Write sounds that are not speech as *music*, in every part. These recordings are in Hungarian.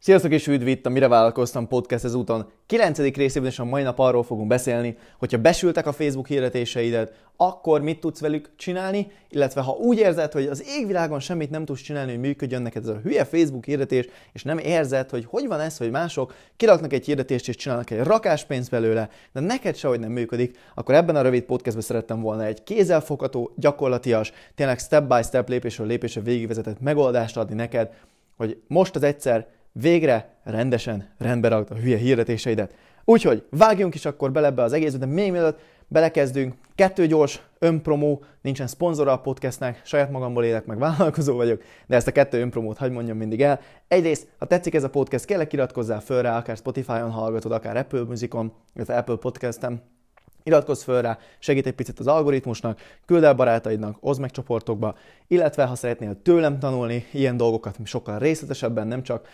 Sziasztok és üdv itt a Mire Vállalkoztam podcast ezúton. 9. részében és a mai nap arról fogunk beszélni, hogyha besültek a Facebook hirdetéseidet, akkor mit tudsz velük csinálni, illetve ha úgy érzed, hogy az égvilágon semmit nem tudsz csinálni, hogy működjön neked ez a hülye Facebook hirdetés, és nem érzed, hogy hogy van ez, hogy mások kiraknak egy hirdetést és csinálnak egy rakáspénzt belőle, de neked sehogy nem működik, akkor ebben a rövid podcastben szerettem volna egy kézzelfogható, gyakorlatias, tényleg step by step lépésről lépésre végigvezetett megoldást adni neked, hogy most az egyszer végre rendesen rendbe rakd a hülye hirdetéseidet. Úgyhogy vágjunk is akkor bele ebbe az egészbe, de még mielőtt belekezdünk, kettő gyors önpromó, nincsen szponzora a podcastnek, saját magamból élek, meg vállalkozó vagyok, de ezt a kettő önpromót hagy mondjam mindig el. Egyrészt, ha tetszik ez a podcast, kérlek iratkozzál föl rá, akár Spotify-on hallgatod, akár Apple Musicon, illetve Apple Podcastem, Iratkozz föl rá, segít egy picit az algoritmusnak, küld el barátaidnak, oszd meg csoportokba, illetve ha szeretnél tőlem tanulni ilyen dolgokat sokkal részletesebben, nem csak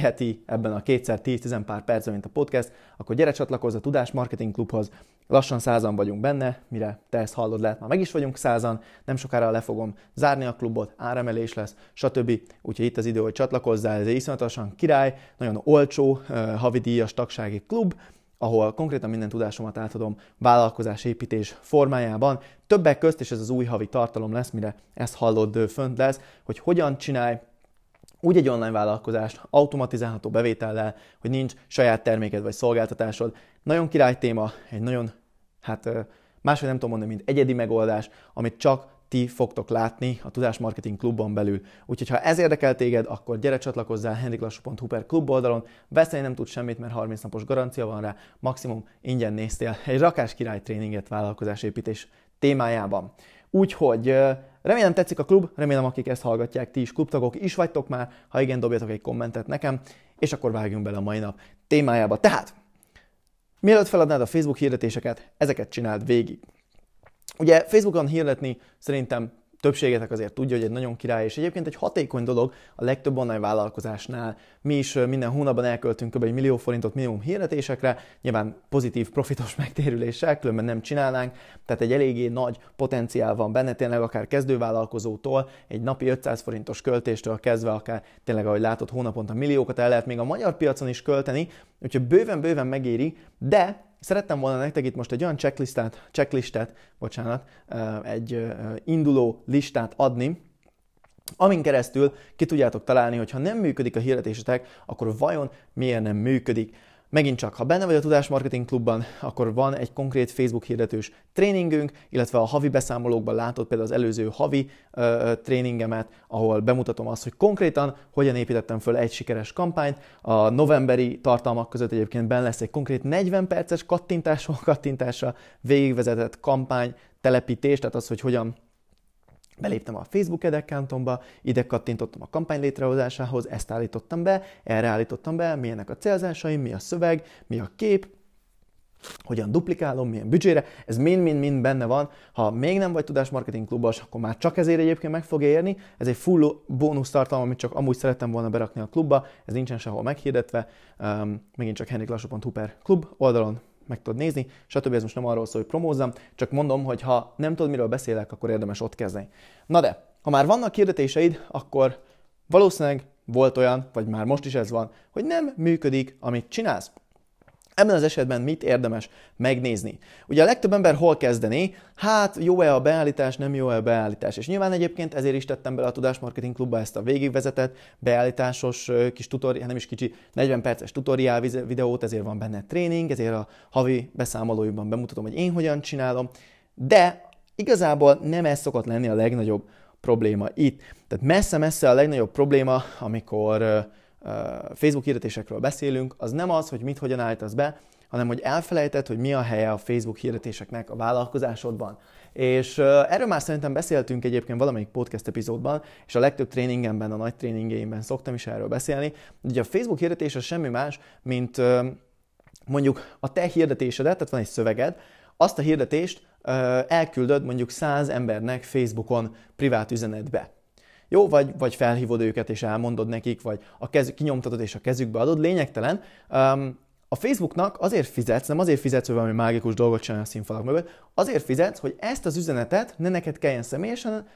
heti ebben a kétszer 10-10 pár percben, mint a podcast, akkor gyere csatlakozz a Tudás Marketing Klubhoz. Lassan százan vagyunk benne, mire te ezt hallod, lehet már meg is vagyunk százan, nem sokára le fogom zárni a klubot, áremelés lesz, stb. Úgyhogy itt az idő, hogy csatlakozzál, ez iszonyatosan király, nagyon olcsó, havidíjas tagsági klub, ahol konkrétan minden tudásomat átadom vállalkozásépítés formájában. Többek közt, és ez az új havi tartalom lesz, mire ezt hallod fönt lesz, hogy hogyan csinálj úgy egy online vállalkozást automatizálható bevétellel, hogy nincs saját terméked vagy szolgáltatásod. Nagyon király téma, egy nagyon, hát máshogy nem tudom mondani, mint egyedi megoldás, amit csak ti fogtok látni a Tudás Marketing Klubban belül. Úgyhogy ha ez érdekel téged, akkor gyere csatlakozzál henriklassú.hu per klub oldalon, veszélye nem tud semmit, mert 30 napos garancia van rá, maximum ingyen néztél egy rakás király tréninget vállalkozásépítés témájában. Úgyhogy remélem tetszik a klub, remélem akik ezt hallgatják, ti is klubtagok is vagytok már, ha igen, dobjatok egy kommentet nekem, és akkor vágjunk bele a mai nap témájába. Tehát, mielőtt feladnád a Facebook hirdetéseket, ezeket csináld végig. Ugye Facebookon hirdetni szerintem többségetek azért tudja, hogy egy nagyon király, és egyébként egy hatékony dolog a legtöbb online vállalkozásnál. Mi is minden hónapban elköltünk kb. egy millió forintot minimum hirdetésekre, nyilván pozitív, profitos *laughs* megtérüléssel, különben nem csinálnánk, tehát egy eléggé nagy potenciál van benne, tényleg akár kezdővállalkozótól, egy napi 500 forintos költéstől kezdve, akár tényleg, ahogy látod, hónaponta milliókat el lehet még a magyar piacon is költeni, úgyhogy bőven-bőven megéri, de Szerettem volna nektek itt most egy olyan checklistát, checklistet, bocsánat, egy induló listát adni, amin keresztül ki tudjátok találni, hogy ha nem működik a hirdetésetek, akkor vajon miért nem működik. Megint csak, ha benne vagy a Tudás Marketing Klubban, akkor van egy konkrét Facebook hirdetős tréningünk, illetve a havi beszámolókban látod például az előző havi ö, tréningemet, ahol bemutatom azt, hogy konkrétan hogyan építettem föl egy sikeres kampányt. A novemberi tartalmak között egyébként benne lesz egy konkrét 40 perces kattintásról kattintásra végigvezetett kampány telepítés, tehát az, hogy hogyan Beléptem a Facebook ad accountomba, ide kattintottam a kampány létrehozásához, ezt állítottam be, erre állítottam be, milyenek a célzásaim, mi a szöveg, mi a kép, hogyan duplikálom, milyen büdzsére, ez mind-mind-mind benne van. Ha még nem vagy Tudás Marketing Klubos, akkor már csak ezért egyébként meg fogja érni. Ez egy full bónusz tartalom, amit csak amúgy szerettem volna berakni a klubba, ez nincsen sehol meghirdetve. Um, megint csak henriklassú.hu per klub oldalon meg tudod nézni, stb. Ez most nem arról szól, hogy promózzam, csak mondom, hogy ha nem tudod, miről beszélek, akkor érdemes ott kezdeni. Na de, ha már vannak hirdetéseid, akkor valószínűleg volt olyan, vagy már most is ez van, hogy nem működik, amit csinálsz. Ebben az esetben mit érdemes megnézni? Ugye a legtöbb ember hol kezdeni? Hát jó-e a beállítás, nem jó-e a beállítás? És nyilván egyébként ezért is tettem bele a Tudás Marketing Klubba ezt a végigvezetett beállításos kis tutoriál, nem is kicsi, 40 perces tutoriál videót, ezért van benne tréning, ezért a havi beszámolóimban bemutatom, hogy én hogyan csinálom, de igazából nem ez szokott lenni a legnagyobb probléma itt. Tehát messze-messze a legnagyobb probléma, amikor Facebook hirdetésekről beszélünk, az nem az, hogy mit hogyan állítasz be, hanem hogy elfelejtett, hogy mi a helye a Facebook hirdetéseknek a vállalkozásodban. És erről már szerintem beszéltünk egyébként valamelyik podcast epizódban, és a legtöbb tréningemben, a nagy tréningeimben szoktam is erről beszélni. Ugye a Facebook hirdetés az semmi más, mint mondjuk a te hirdetésedet, tehát van egy szöveged, azt a hirdetést elküldöd mondjuk 100 embernek Facebookon privát üzenetbe. Jó, vagy, vagy felhívod őket és elmondod nekik, vagy a kez, kinyomtatod és a kezükbe adod, lényegtelen. Um, a Facebooknak azért fizetsz, nem azért fizetsz, hogy valami mágikus dolgot csinálni a színfalak mögött, azért fizetsz, hogy ezt az üzenetet ne neked kelljen személyesen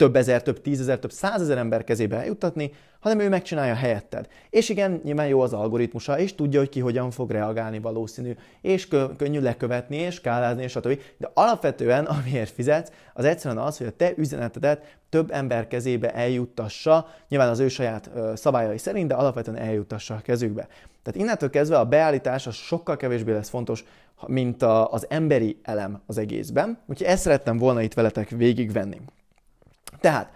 több ezer, több tízezer, több százezer ember kezébe eljuttatni, hanem ő megcsinálja helyetted. És igen, nyilván jó az algoritmusa, és tudja, hogy ki hogyan fog reagálni valószínű, és kö- könnyű lekövetni, és skálázni, és stb. De alapvetően, *laughs* amiért fizetsz, az egyszerűen az, hogy a te üzenetedet több ember kezébe eljuttassa, nyilván az ő saját ö, szabályai szerint, de alapvetően eljuttassa a kezükbe. Tehát innentől kezdve a beállítás az sokkal kevésbé lesz fontos, mint a, az emberi elem az egészben. Úgyhogy ezt szerettem volna itt veletek végigvenni. Tehát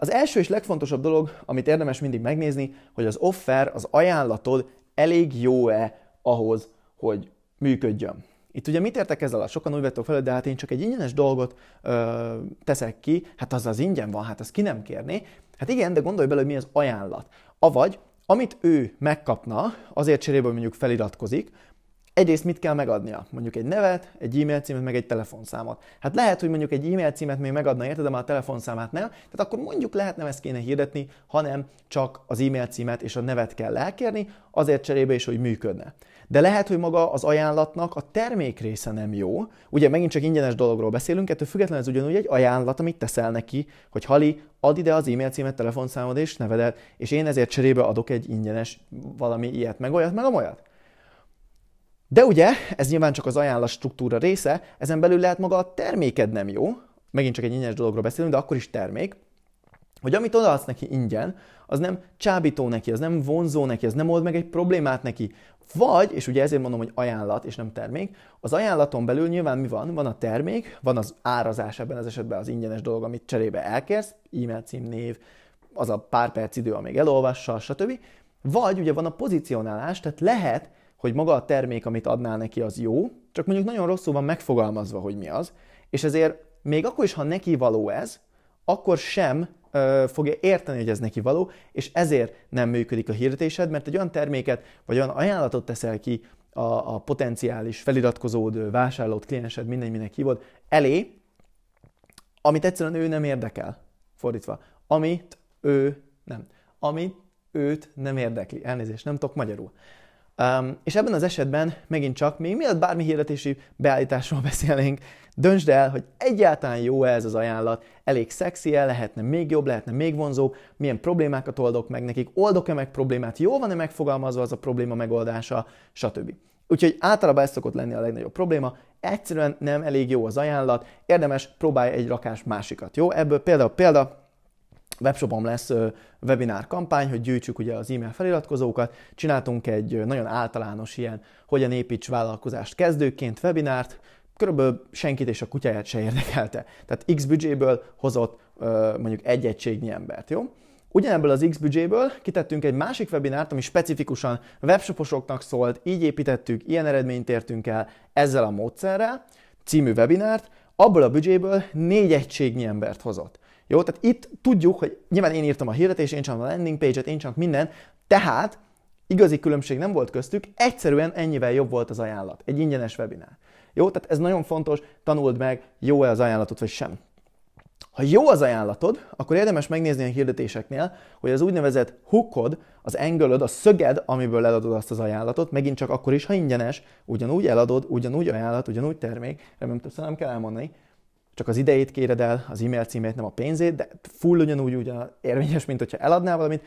az első és legfontosabb dolog, amit érdemes mindig megnézni, hogy az offer, az ajánlatod elég jó-e ahhoz, hogy működjön. Itt ugye mit értek ezzel? Sokan úgy vettek fel, de hát én csak egy ingyenes dolgot ö, teszek ki, hát az az ingyen van, hát azt ki nem kérné. Hát igen, de gondolj bele, hogy mi az ajánlat. Avagy, amit ő megkapna, azért cserébe, mondjuk feliratkozik, egyrészt mit kell megadnia? Mondjuk egy nevet, egy e-mail címet, meg egy telefonszámot. Hát lehet, hogy mondjuk egy e-mail címet még megadna, érted, de már a telefonszámát nem. Tehát akkor mondjuk lehet nem ezt kéne hirdetni, hanem csak az e-mail címet és a nevet kell elkérni, azért cserébe is, hogy működne. De lehet, hogy maga az ajánlatnak a termék része nem jó. Ugye megint csak ingyenes dologról beszélünk, ettől függetlenül ez ugyanúgy egy ajánlat, amit teszel neki, hogy Hali, add ide az e-mail címet, telefonszámod és nevedet, és én ezért cserébe adok egy ingyenes valami ilyet, meg olyat, meg olyat. De ugye, ez nyilván csak az ajánlat struktúra része, ezen belül lehet maga a terméked nem jó, megint csak egy ingyenes dologról beszélünk, de akkor is termék, hogy amit odaadsz neki ingyen, az nem csábító neki, az nem vonzó neki, az nem old meg egy problémát neki. Vagy, és ugye ezért mondom, hogy ajánlat és nem termék, az ajánlaton belül nyilván mi van? Van a termék, van az árazás ebben az esetben az ingyenes dolog, amit cserébe elkérsz, e-mail cím, név, az a pár perc idő, amíg elolvassa, stb. Vagy ugye van a pozicionálás, tehát lehet, hogy maga a termék, amit adnál neki, az jó, csak mondjuk nagyon rosszul van megfogalmazva, hogy mi az, és ezért még akkor is, ha neki való ez, akkor sem ö, fogja érteni, hogy ez neki való, és ezért nem működik a hirdetésed, mert egy olyan terméket, vagy olyan ajánlatot teszel ki a, a potenciális feliratkozód, vásárlót, kliensed, mindegy, minek hívod, elé, amit egyszerűen ő nem érdekel. Fordítva. Amit ő nem. Amit őt nem érdekli. Elnézést, nem tudok magyarul. Um, és ebben az esetben megint csak, még mielőtt bármi hirdetési beállításról *laughs* beszélnénk, döntsd el, hogy egyáltalán jó ez az ajánlat, elég szexi -e, lehetne még jobb, lehetne még vonzóbb, milyen problémákat oldok meg nekik, oldok-e meg problémát, jó van-e megfogalmazva az a probléma megoldása, stb. Úgyhogy általában ez szokott lenni a legnagyobb probléma, egyszerűen nem elég jó az ajánlat, érdemes próbálj egy rakás másikat, jó? Ebből például példa, webshopom lesz webinár kampány, hogy gyűjtsük ugye az e-mail feliratkozókat. Csináltunk egy nagyon általános ilyen, hogyan építs vállalkozást kezdőként webinárt, körülbelül senkit és a kutyáját se érdekelte. Tehát X büdzséből hozott mondjuk egy egységnyi embert, jó? Ugyanebből az X büdzséből kitettünk egy másik webinárt, ami specifikusan webshoposoknak szólt, így építettük, ilyen eredményt értünk el ezzel a módszerrel, című webinárt, abból a büdzséből négy egységnyi embert hozott. Jó, tehát itt tudjuk, hogy nyilván én írtam a hirdetést, én csináltam a landing page-et, én csináltam minden, tehát igazi különbség nem volt köztük, egyszerűen ennyivel jobb volt az ajánlat, egy ingyenes webinár. Jó, tehát ez nagyon fontos, tanuld meg, jó-e az ajánlatot, vagy sem. Ha jó az ajánlatod, akkor érdemes megnézni a hirdetéseknél, hogy az úgynevezett hookod, az engölöd, a szöged, amiből eladod azt az ajánlatot, megint csak akkor is, ha ingyenes, ugyanúgy eladod, ugyanúgy ajánlat, ugyanúgy termék, remélem többször nem kell elmondani, csak az idejét kéred el, az e-mail címét, nem a pénzét, de full ugyanúgy ugyan érvényes, mint hogyha eladnál valamit.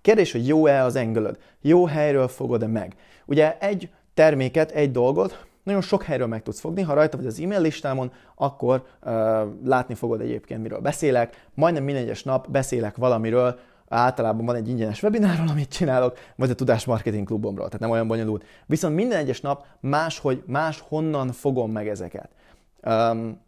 Kérdés, hogy jó-e az engölöd? Jó helyről fogod-e meg? Ugye egy terméket, egy dolgot nagyon sok helyről meg tudsz fogni. Ha rajta vagy az e-mail listámon, akkor uh, látni fogod egyébként, miről beszélek. Majdnem minden egyes nap beszélek valamiről, általában van egy ingyenes webinárról, amit csinálok, vagy a Tudás Marketing Klubomról, tehát nem olyan bonyolult. Viszont minden egyes nap máshogy, más honnan fogom meg ezeket. Um,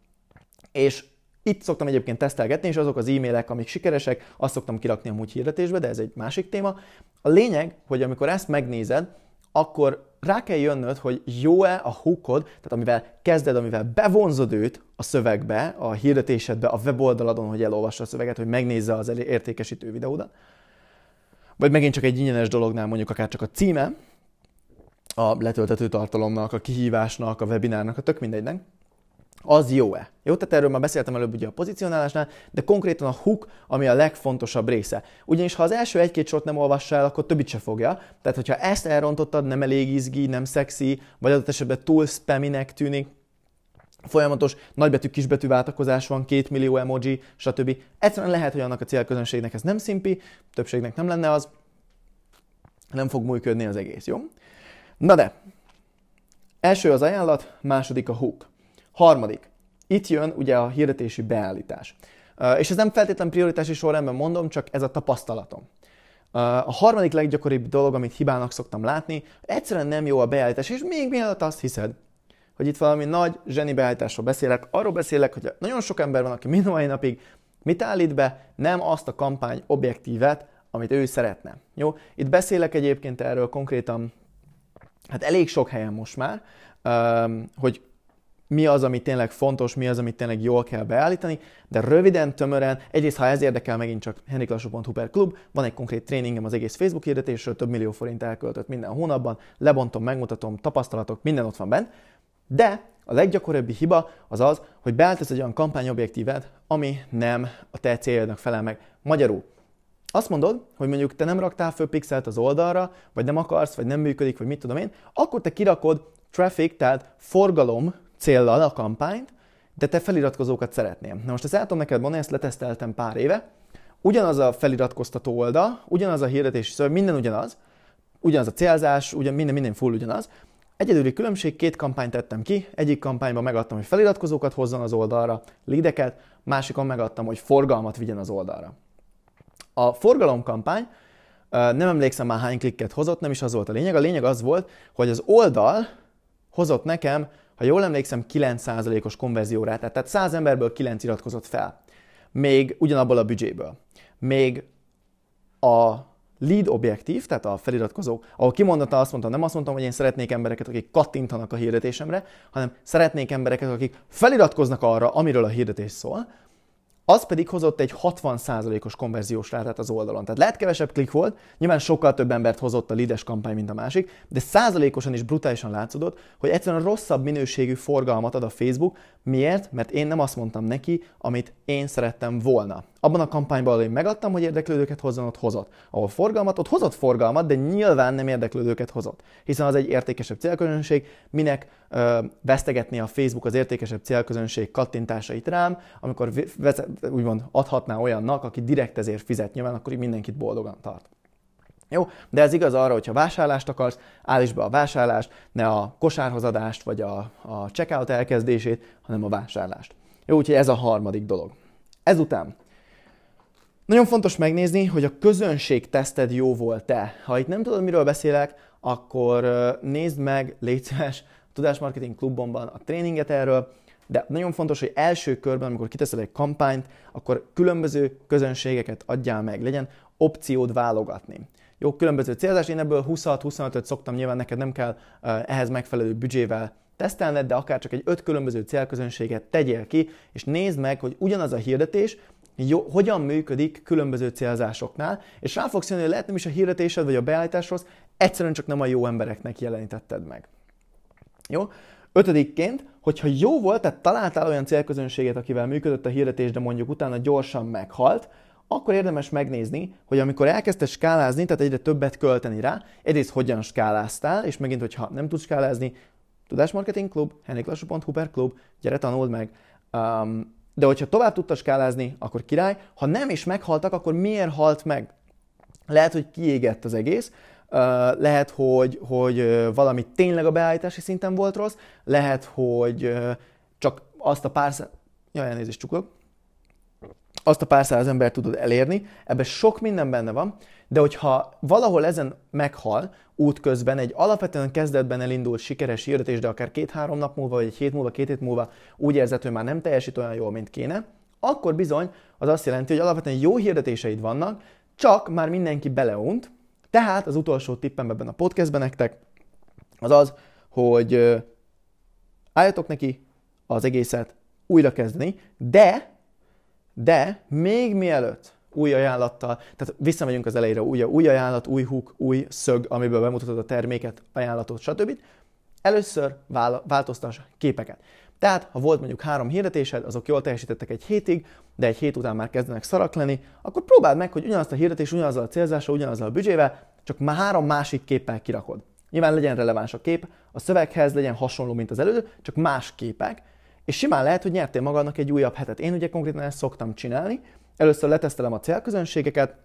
és itt szoktam egyébként tesztelgetni, és azok az e-mailek, amik sikeresek, azt szoktam kirakni amúgy hirdetésbe, de ez egy másik téma. A lényeg, hogy amikor ezt megnézed, akkor rá kell jönnöd, hogy jó-e a hookod, tehát amivel kezded, amivel bevonzod őt a szövegbe, a hirdetésedbe, a weboldaladon, hogy elolvassa a szöveget, hogy megnézze az értékesítő videódat. Vagy megint csak egy ingyenes dolognál mondjuk akár csak a címe, a letöltető tartalomnak, a kihívásnak, a webinárnak, a tök mindegynek az jó-e. Jó, tehát erről már beszéltem előbb ugye a pozicionálásnál, de konkrétan a hook, ami a legfontosabb része. Ugyanis ha az első egy-két sort nem olvassál, akkor többit se fogja. Tehát, hogyha ezt elrontottad, nem elég izgi, nem szexi, vagy adott esetben túl spaminek tűnik, folyamatos nagybetű, kisbetű váltakozás van, két millió emoji, stb. Egyszerűen lehet, hogy annak a célközönségnek ez nem szimpi, többségnek nem lenne az, nem fog működni az egész, jó? Na de, első az ajánlat, második a hook. Harmadik, itt jön ugye a hirdetési beállítás. És ez nem feltétlen prioritási sorrendben mondom, csak ez a tapasztalatom. A harmadik leggyakoribb dolog, amit hibának szoktam látni, egyszerűen nem jó a beállítás, és még mielőtt azt hiszed, hogy itt valami nagy zseni beállításról beszélek, arról beszélek, hogy nagyon sok ember van, aki mind mai napig mit állít be, nem azt a kampány objektívet, amit ő szeretne. Jó? Itt beszélek egyébként erről konkrétan, hát elég sok helyen most már, hogy mi az, ami tényleg fontos, mi az, amit tényleg jól kell beállítani, de röviden, tömören, egyrészt ha ez érdekel megint csak henriklassó.hu per klub, van egy konkrét tréningem az egész Facebook hirdetésről, több millió forint elköltött minden hónapban, lebontom, megmutatom, tapasztalatok, minden ott van bent, de a leggyakoribbi hiba az az, hogy beállítasz egy olyan kampányobjektívet, ami nem a te céljadnak felel meg. Magyarul, azt mondod, hogy mondjuk te nem raktál föl pixelt az oldalra, vagy nem akarsz, vagy nem működik, vagy mit tudom én, akkor te kirakod traffic, tehát forgalom céllal a kampányt, de te feliratkozókat szeretnél. Na most ezt el tudom neked mondani, ezt leteszteltem pár éve. Ugyanaz a feliratkoztató oldal, ugyanaz a hirdetési szöveg, minden ugyanaz, ugyanaz a célzás, ugyan, minden, minden full ugyanaz. Egyedüli különbség, két kampányt tettem ki, egyik kampányban megadtam, hogy feliratkozókat hozzon az oldalra, lideket, másikon megadtam, hogy forgalmat vigyen az oldalra. A forgalomkampány, nem emlékszem már hány klikket hozott, nem is az volt a lényeg. A lényeg az volt, hogy az oldal hozott nekem ha jól emlékszem, 9%-os konverziórát, tehát 100 emberből 9 iratkozott fel. Még ugyanabból a büdzséből. Még a lead objektív, tehát a feliratkozók, ahol kimondotta azt mondta, nem azt mondtam, hogy én szeretnék embereket, akik kattintanak a hirdetésemre, hanem szeretnék embereket, akik feliratkoznak arra, amiről a hirdetés szól, az pedig hozott egy 60%-os konverziós rátát az oldalon. Tehát lehet kevesebb klik volt, nyilván sokkal több embert hozott a lides kampány, mint a másik, de százalékosan is brutálisan látszódott, hogy egyszerűen rosszabb minőségű forgalmat ad a Facebook. Miért? Mert én nem azt mondtam neki, amit én szerettem volna. Abban a kampányban, ahol én megadtam, hogy érdeklődőket hozzon, ott hozott. Ahol forgalmat, ott hozott forgalmat, de nyilván nem érdeklődőket hozott. Hiszen az egy értékesebb célközönség, minek ö, vesztegetné a Facebook az értékesebb célközönség kattintásait rám, amikor úgymond adhatná olyannak, aki direkt ezért fizet, nyilván akkor így mindenkit boldogan tart. Jó, de ez igaz arra, hogyha vásárlást akarsz, állíts be a vásárlást, ne a kosárhozadást vagy a, a checkout elkezdését, hanem a vásárlást. Jó, úgyhogy ez a harmadik dolog. Ezután nagyon fontos megnézni, hogy a közönség teszted jó volt-e. Ha itt nem tudod, miről beszélek, akkor nézd meg, légy szíves, a Tudásmarketing Klubomban a tréninget erről, de nagyon fontos, hogy első körben, amikor kiteszel egy kampányt, akkor különböző közönségeket adjál meg, legyen opciód válogatni. Jó, különböző célzás, én ebből 20-25-öt szoktam, nyilván neked nem kell ehhez megfelelő büdzsével tesztelned, de akár csak egy öt különböző célközönséget tegyél ki, és nézd meg, hogy ugyanaz a hirdetés jó, hogyan működik különböző célzásoknál, és rá fogsz jönni, hogy lehet nem is a hirdetésed vagy a beállításhoz, egyszerűen csak nem a jó embereknek jelenítetted meg. Jó? Ötödikként, hogyha jó volt, tehát találtál olyan célközönséget, akivel működött a hirdetés, de mondjuk utána gyorsan meghalt, akkor érdemes megnézni, hogy amikor elkezdte skálázni, tehát egyre többet költeni rá, egyrészt hogyan skáláztál, és megint, hogyha nem tudsz skálázni, Tudásmarketing Klub, henniklassú.hu per klub, gyere tanuld meg. Um, de hogyha tovább tudta skálázni, akkor király. Ha nem is meghaltak, akkor miért halt meg? Lehet, hogy kiégett az egész, lehet, hogy, hogy valami tényleg a beállítási szinten volt rossz, lehet, hogy csak azt a pár. Jaj, elnézést csuklok. Azt a pár száz ember tudod elérni, ebben sok minden benne van, de hogyha valahol ezen meghal, útközben egy alapvetően kezdetben elindult sikeres hirdetés, de akár két-három nap múlva, vagy egy hét múlva, két hét múlva úgy érzed, hogy már nem teljesít olyan jól, mint kéne, akkor bizony az azt jelenti, hogy alapvetően jó hirdetéseid vannak, csak már mindenki beleunt, tehát az utolsó tippem ebben a podcastben nektek az az, hogy álljatok neki az egészet újra kezdeni, de, de még mielőtt új ajánlattal, tehát visszamegyünk az elejére, új, új ajánlat, új hook, új szög, amiből bemutatod a terméket, ajánlatot, stb. Először változtass képeket. Tehát, ha volt mondjuk három hirdetésed, azok jól teljesítettek egy hétig, de egy hét után már kezdenek szarak lenni, akkor próbáld meg, hogy ugyanazt a hirdetés, ugyanazzal a célzással, ugyanazzal a büdzsével, csak már három másik képpel kirakod. Nyilván legyen releváns a kép, a szöveghez legyen hasonló, mint az előző, csak más képek, és simán lehet, hogy nyertél magadnak egy újabb hetet. Én ugye konkrétan ezt szoktam csinálni. Először letesztelem a célközönségeket,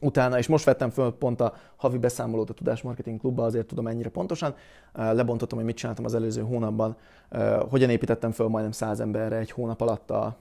utána, és most vettem föl pont a havi beszámolót a Tudás Marketing Klubba, azért tudom ennyire pontosan. Lebontottam, hogy mit csináltam az előző hónapban, hogyan építettem föl majdnem száz emberre egy hónap alatt a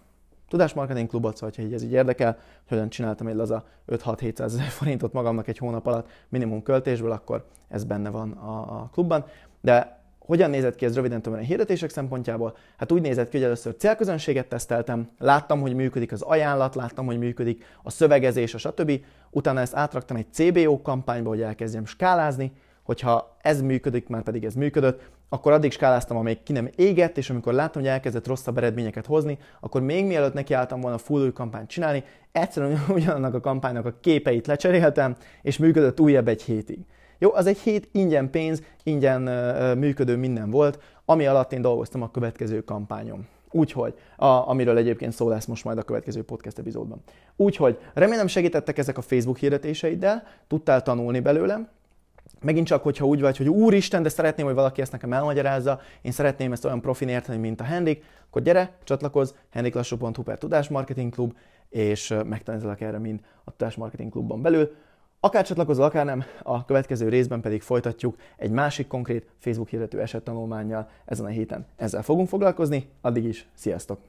Tudás Marketing Klubot, szóval ha ez így érdekel, hogy hogyan csináltam egy laza 5-6-700 ezer forintot magamnak egy hónap alatt minimum költésből, akkor ez benne van a, a klubban. De hogyan nézett ki ez röviden tömören hirdetések szempontjából? Hát úgy nézett ki, hogy először célközönséget teszteltem, láttam, hogy működik az ajánlat, láttam, hogy működik a szövegezés, a stb. Utána ezt átraktam egy CBO kampányba, hogy elkezdjem skálázni, hogyha ez működik, már pedig ez működött, akkor addig skáláztam, amíg ki nem égett, és amikor láttam, hogy elkezdett rosszabb eredményeket hozni, akkor még mielőtt nekiálltam volna full kampányt csinálni, egyszerűen *laughs* ugyanannak a kampánynak a képeit lecseréltem, és működött újabb egy hétig. Jó, az egy hét ingyen pénz, ingyen működő minden volt, ami alatt én dolgoztam a következő kampányom. Úgyhogy, a, amiről egyébként szó lesz most majd a következő podcast epizódban. Úgyhogy remélem segítettek ezek a Facebook hirdetéseiddel, tudtál tanulni belőlem, Megint csak, hogyha úgy vagy, hogy úristen, de szeretném, hogy valaki ezt nekem elmagyarázza, én szeretném ezt olyan profin érteni, mint a Henrik, akkor gyere, csatlakozz, henriklassú.hu per Tudásmarketing Klub, és megtanítalak erre mind a Tudásmarketing Klubban belül. Akár csatlakozol, akár nem, a következő részben pedig folytatjuk egy másik konkrét Facebook hirdető esettanulmányjal ezen a héten. Ezzel fogunk foglalkozni, addig is, sziasztok!